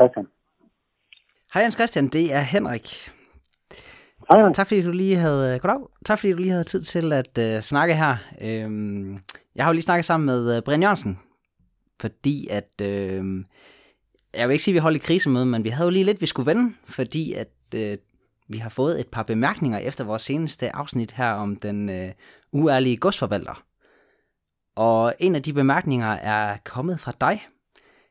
Christian. Hej Jens Christian, det er Henrik. Hej. Tak fordi du lige havde, goddag. Tak fordi du lige havde tid til at uh, snakke her. Øhm, jeg har jo lige snakket sammen med uh, Brian Jørgensen, fordi at, uh, jeg vil ikke sige, at vi holdt i krisemøde, men vi havde jo lige lidt, vi skulle vende, fordi at uh, vi har fået et par bemærkninger efter vores seneste afsnit her om den uh, uærlige godsforvalter. Og en af de bemærkninger er kommet fra dig.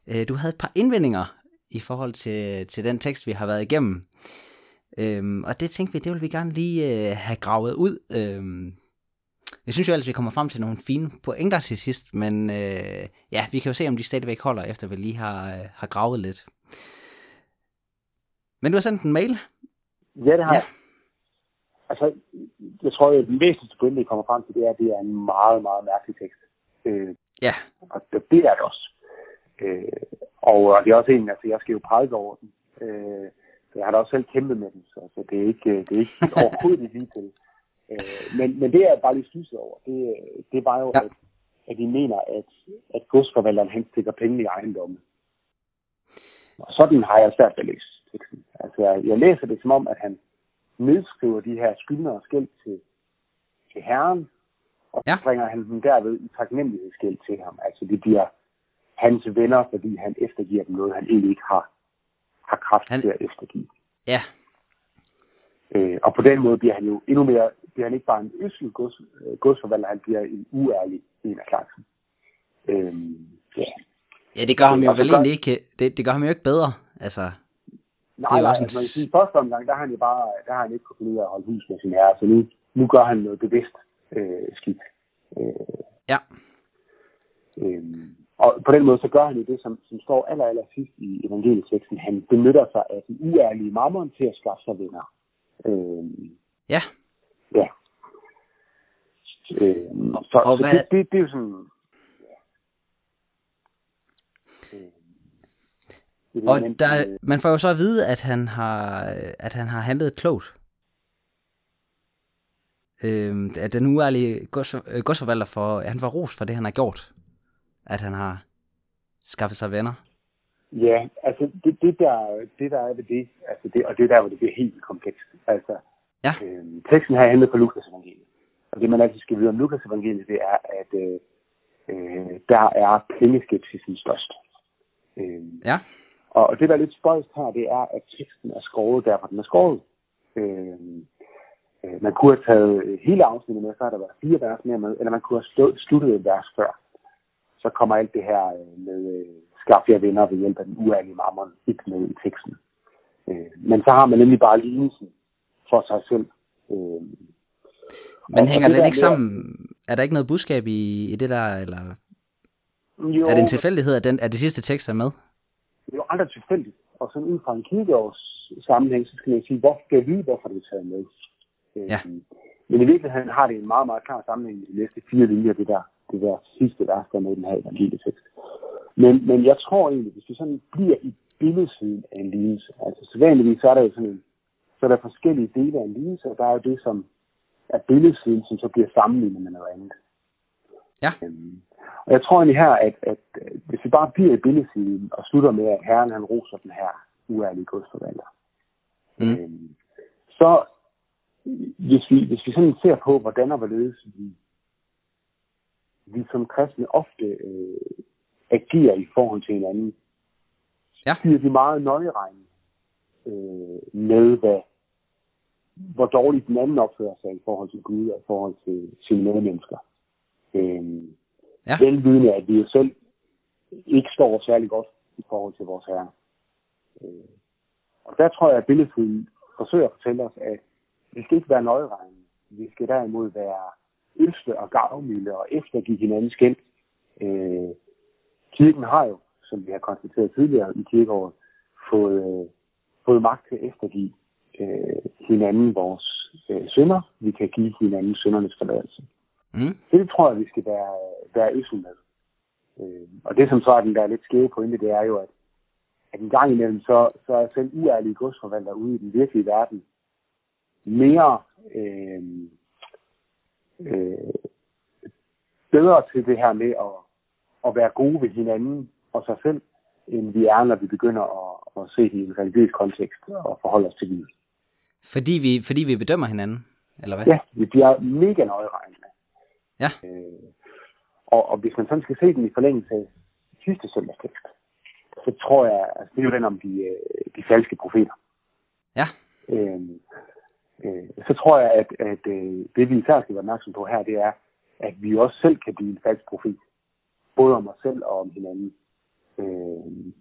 Uh, du havde et par indvendinger i forhold til, til den tekst, vi har været igennem. Øhm, og det tænkte vi, det vil vi gerne lige øh, have gravet ud. Øhm, jeg synes jo ellers, vi kommer frem til nogle fine pointer til sidst, men øh, ja, vi kan jo se, om de stadigvæk holder, efter vi lige har, øh, har gravet lidt. Men du har sendt en mail? Ja, det har ja. jeg. Altså, jeg tror, at den væsentligste pointe, vi kommer frem til, det er, at det er en meget, meget mærkelig tekst. Øh, ja. Og det, er det også. Øh, og, og det er også en, altså jeg skal jo prædike over den. Øh, så jeg har da også selv kæmpet med den, så, så det er ikke, det er ikke overhovedet lige til. Øh, men, men det er bare lige slusset over. Det, det var jo, ja. at, at de mener, at, at godsforvalteren han stikker penge i ejendomme. Og sådan har jeg svært ved at læse teksten. Altså, jeg, jeg læser det som om, at han nedskriver de her skyldner og skæld til, til herren, og ja. så bringer han dem derved i taknemmelighedsgæld til ham. Altså, det bliver hans venner, fordi han eftergiver dem noget, han egentlig ikke har, har kraft han... til at eftergive. Ja. Øh, og på den måde bliver han jo endnu mere, bliver han ikke bare en øssel gods, øh, godsforvalter, han bliver en uærlig en af slagsen. Øh, ja. ja, det gør ham jo vel egentlig ikke, det, det gør ham jo ikke bedre, altså. Nej, det er nej, altså, man kan sige, første omgang, der har han jo bare, der har han ikke kunnet finde ud af at holde hus med sin herre, så nu, nu gør han noget bevidst øh, skidt. Øh, ja. Øh, og på den måde, så gør han jo det, som, som står aller, aller sidst i evangelieteksten. Han benytter sig af den uærlige mammon til at skaffe sig venner. Øh, ja. Ja. Øh, så og så hvad... det, det, det er jo sådan... Ja. Øh, og der, man får jo så at vide, at han har, at han har handlet klogt. Øh, at den uærlige gods, godsforvalter for, han var ros for det, han har gjort at han har skaffet sig venner? Ja, altså det, det, der, det der er ved det, altså det, og det er der, hvor det bliver helt komplekst. Altså, ja. øh, teksten her handler på Lukas evangeliet. Og det man altid skal vide om Lukas evangeliet, det er, at øh, øh, der er pengeskepsisen størst. Øh, ja. Og, og det, der er lidt spøjst her, det er, at teksten er skåret der, hvor den er skåret. Øh, øh, man kunne have taget hele afsnittet med, så har der været fire vers mere med, eller man kunne have sluttet et vers før så kommer alt det her øh, med øh, skaf jer venner ved hjælp af den uærlige mammon ikke med i teksten. Øh, men så har man nemlig bare lignelsen for sig selv. Øh, men hænger det den ikke sammen? Er der ikke noget budskab i, i det der, eller jo, er det en tilfældighed, at, den, at det sidste tekst er med? Det er jo aldrig tilfældigt. Og sådan ud fra en kirkeårs sammenhæng, så skal man sige, hvor skal vide, hvorfor det er taget med? Ja. Men i virkeligheden har det en meget, meget klar sammenhæng i de næste fire linjer, det der det der sidste vers, der med den her evangelietekst. Men, men jeg tror egentlig, hvis vi sådan bliver i billedsiden af en lignelse, altså så vanligvis så er der jo sådan en, så er der forskellige dele af en lignelse, og der er jo det, som er billedsiden, som så bliver sammenlignet med noget andet. Ja. Øhm, og jeg tror egentlig her, at, at, at hvis vi bare bliver i billedsiden og slutter med, at Herren han roser den her uærlige godsforvalter, mm. øhm, så hvis vi, hvis vi sådan ser på, hvordan og hvorledes vi vi som kristne ofte øh, agerer i forhold til hinanden, ja. bliver vi meget nøjeregne øh, med, hvad, hvor dårligt den anden opfører sig i forhold til Gud og i forhold til sine medmennesker. Øh, ja. Velvidende, at vi jo selv ikke står særlig godt i forhold til vores herre. Øh, og der tror jeg, at billedet forsøger at fortælle os, at vi skal ikke være nøjeregne. Vi skal derimod være ønske og gavmilde og eftergive hinandens skæld. Øh, kirken har jo, som vi har konstateret tidligere i kirkeåret, fået, øh, fået magt til at eftergive øh, hinanden vores øh, synder. Vi kan give hinanden syndernes forladelse. Mm. Det tror jeg, vi skal være, være øssel med. Øh, og det som så er den der lidt skæve pointe, det er jo, at, at en gang imellem, så, så er selv uærlige godsforvalter ude i den virkelige verden mere øh, øh, bedre til det her med at, at være gode ved hinanden og sig selv, end vi er, når vi begynder at, at se det i en religiøs kontekst og forholde os til livet. Fordi vi, fordi vi bedømmer hinanden, eller hvad? Ja, vi bliver mega nøjeregnende. Ja. Øh, og, og hvis man sådan skal se den i forlængelse af sidste søndagstekst, så tror jeg, altså det er jo den om de, øh, de falske profeter. Ja. Øh, øh, så tror jeg, at, at øh, det vi især skal være opmærksom på her, det er, at vi også selv kan blive en falsk profet. Både om os selv og om hinanden. Øh,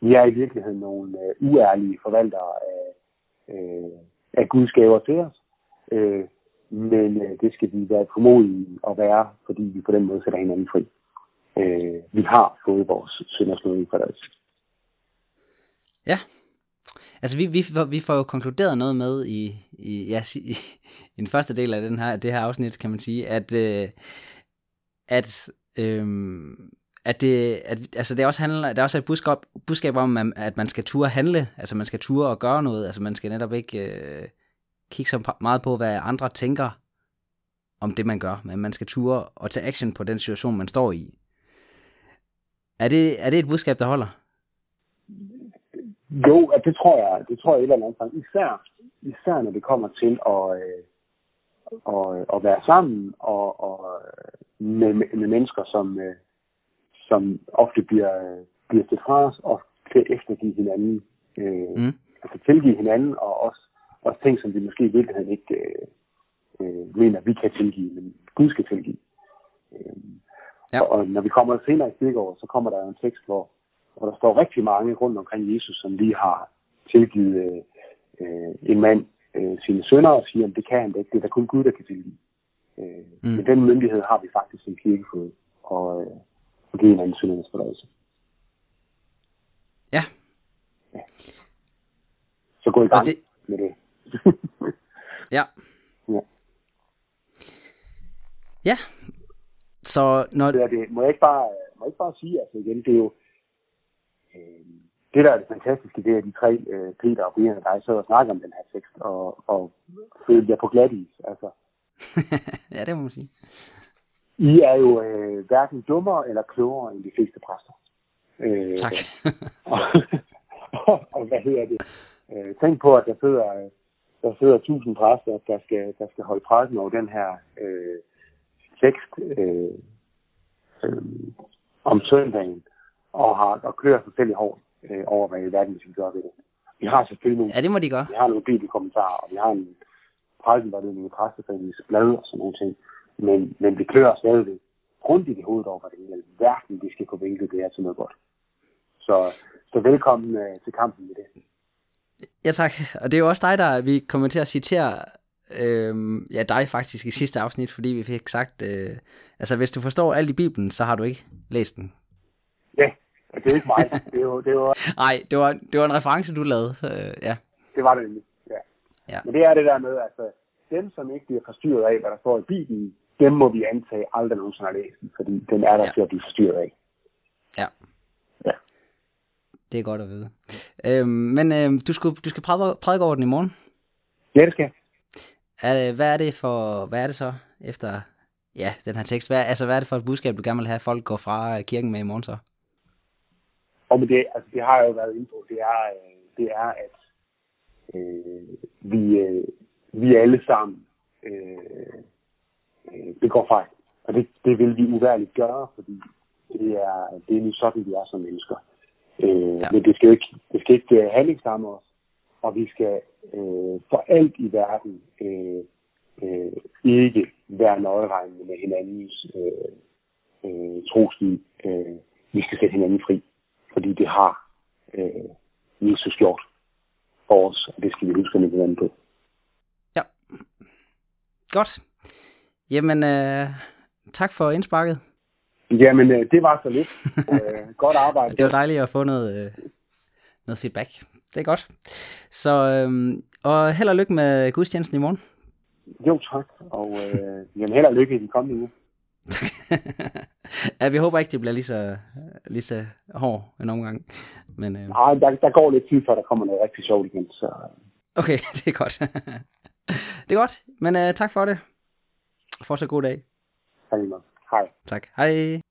vi er i virkeligheden nogle øh, uærlige forvaltere af, øh, af Guds gaver til os. Øh, men øh, det skal vi være formodige at være, fordi vi på den måde sætter hinanden fri. Øh, vi har fået vores syndersnøde for det. Ja, altså vi, vi, vi får jo konkluderet noget med i, i, ja, i, i den første del af den her, det her afsnit, kan man sige, at, øh, at øh, at det, at, altså det også handler, der er også et budskab, budskab om, at man skal ture handle, altså man skal ture og gøre noget, altså man skal netop ikke øh, kigge så meget på, hvad andre tænker om det, man gør, men man skal ture og tage action på den situation, man står i. Er det, er det et budskab, der holder? Jo, det tror jeg, det tror jeg et eller andet Især, især når det kommer til at, øh, at, at være sammen og, og med, med mennesker, som, øh, som ofte bliver, bliver til fra os og kan eftergive hinanden. Øh, mm. Altså tilgive hinanden og også, også ting, som vi måske i virkeligheden ikke øh, øh, mener, vi kan tilgive, men Gud skal tilgive. Øh, ja. og, og når vi kommer senere i Stikår, så kommer der en tekst, hvor, hvor der står rigtig mange rundt omkring Jesus, som lige har tilgivet øh, en mand øh, sine sønner og siger, at det kan han ikke, det er der kun Gud, der kan tilgive. Øh, mm. Men den myndighed har vi faktisk som kirke fået. Og, øh, og give hinanden syndernes forladelse. Ja. ja. Så gå i gang det... med det. ja. Ja. Ja. Så når... Det er det. Må jeg ikke bare, må jeg ikke bare sige, altså igen, det er jo, øh, det der er det fantastiske, det er de tre, øh, Peter og Brian og dig, så og snakker om den her tekst, og, og føler jer på glat is, altså. ja, det må man sige. I er jo øh, hverken dummere eller klogere end de fleste præster. Øh, tak. og, og, og, hvad hedder det? Øh, tænk på, at der sidder, der sidder tusind præster, der skal, der skal holde præsten over den her øh, tekst øh, øh, om søndagen, og, har, og klør sig selv i hår øh, over, hvad i verden vi skal gøre ved det. Vi har selvfølgelig nogle, ja, det må de gøre. Vi har nogle bibelkommentarer, og vi har en prædikenvejledning i præsteforeningens blad og sådan nogle ting. Men, men vi klør stadigvæk grundigt i hovedet over, det er verden, vi skal få vinklet det her til noget godt. Så, så velkommen uh, til kampen med det. Ja tak, og det er jo også dig, der vi kommer til at citere øh, ja, dig faktisk i sidste afsnit, fordi vi fik sagt, øh, altså hvis du forstår alt i Bibelen, så har du ikke læst den. Ja, det er ikke mig. Det var, det var... Nej, det var, det var en reference, du lavede, øh, ja. Det var det nemlig, ja. ja. Men det er det der med, altså, dem, som ikke bliver forstyrret af, hvad der står i Bibelen, dem må vi antage aldrig nogensinde har læst, fordi den er der ja. til at blive forstyrret af. Ja. Ja. Det er godt at vide. Øhm, men øhm, du, skal, du skal prædike over den i morgen? Ja, det skal er, Hvad er det for, hvad er det så efter ja, den her tekst? Hvad, altså, hvad er det for et budskab, du gerne vil have, at folk går fra kirken med i morgen så? Og med det, altså, det har jeg jo været inde på. Det er, øh, det er at øh, vi, øh, vi alle sammen øh, øh, begår fejl. Og det, det vil vi uværligt gøre, fordi det er, det er nu sådan, vi er som mennesker. Øh, ja. Men det skal ikke, det skal ikke uh, handlingsamme os, og vi skal øh, for alt i verden øh, øh, ikke være nøjeregnende med hinandens øh, øh, trosliv. Øh, vi skal sætte hinanden fri, fordi det har øh, Jesus gjort for os, og det skal vi huske at hinanden på. Ja. Godt. Jamen, øh, tak for indsparket. Jamen, øh, det var så lidt. øh, godt arbejde. Det var dejligt at få noget, øh, noget feedback. Det er godt. Så, øh, og held og lykke med gudstjenesten i morgen. Jo, tak. Og øh, jamen, held og lykke i den kommende uge. ja, vi håber ikke, det bliver lige så, lige så hård en omgang. Men, øh... Nej, der, der går lidt tid, før der kommer noget rigtig sjovt igen. Så... Okay, det er godt. det er godt, men øh, tak for det. Fortsat god dag. Hej. Tak. Hej.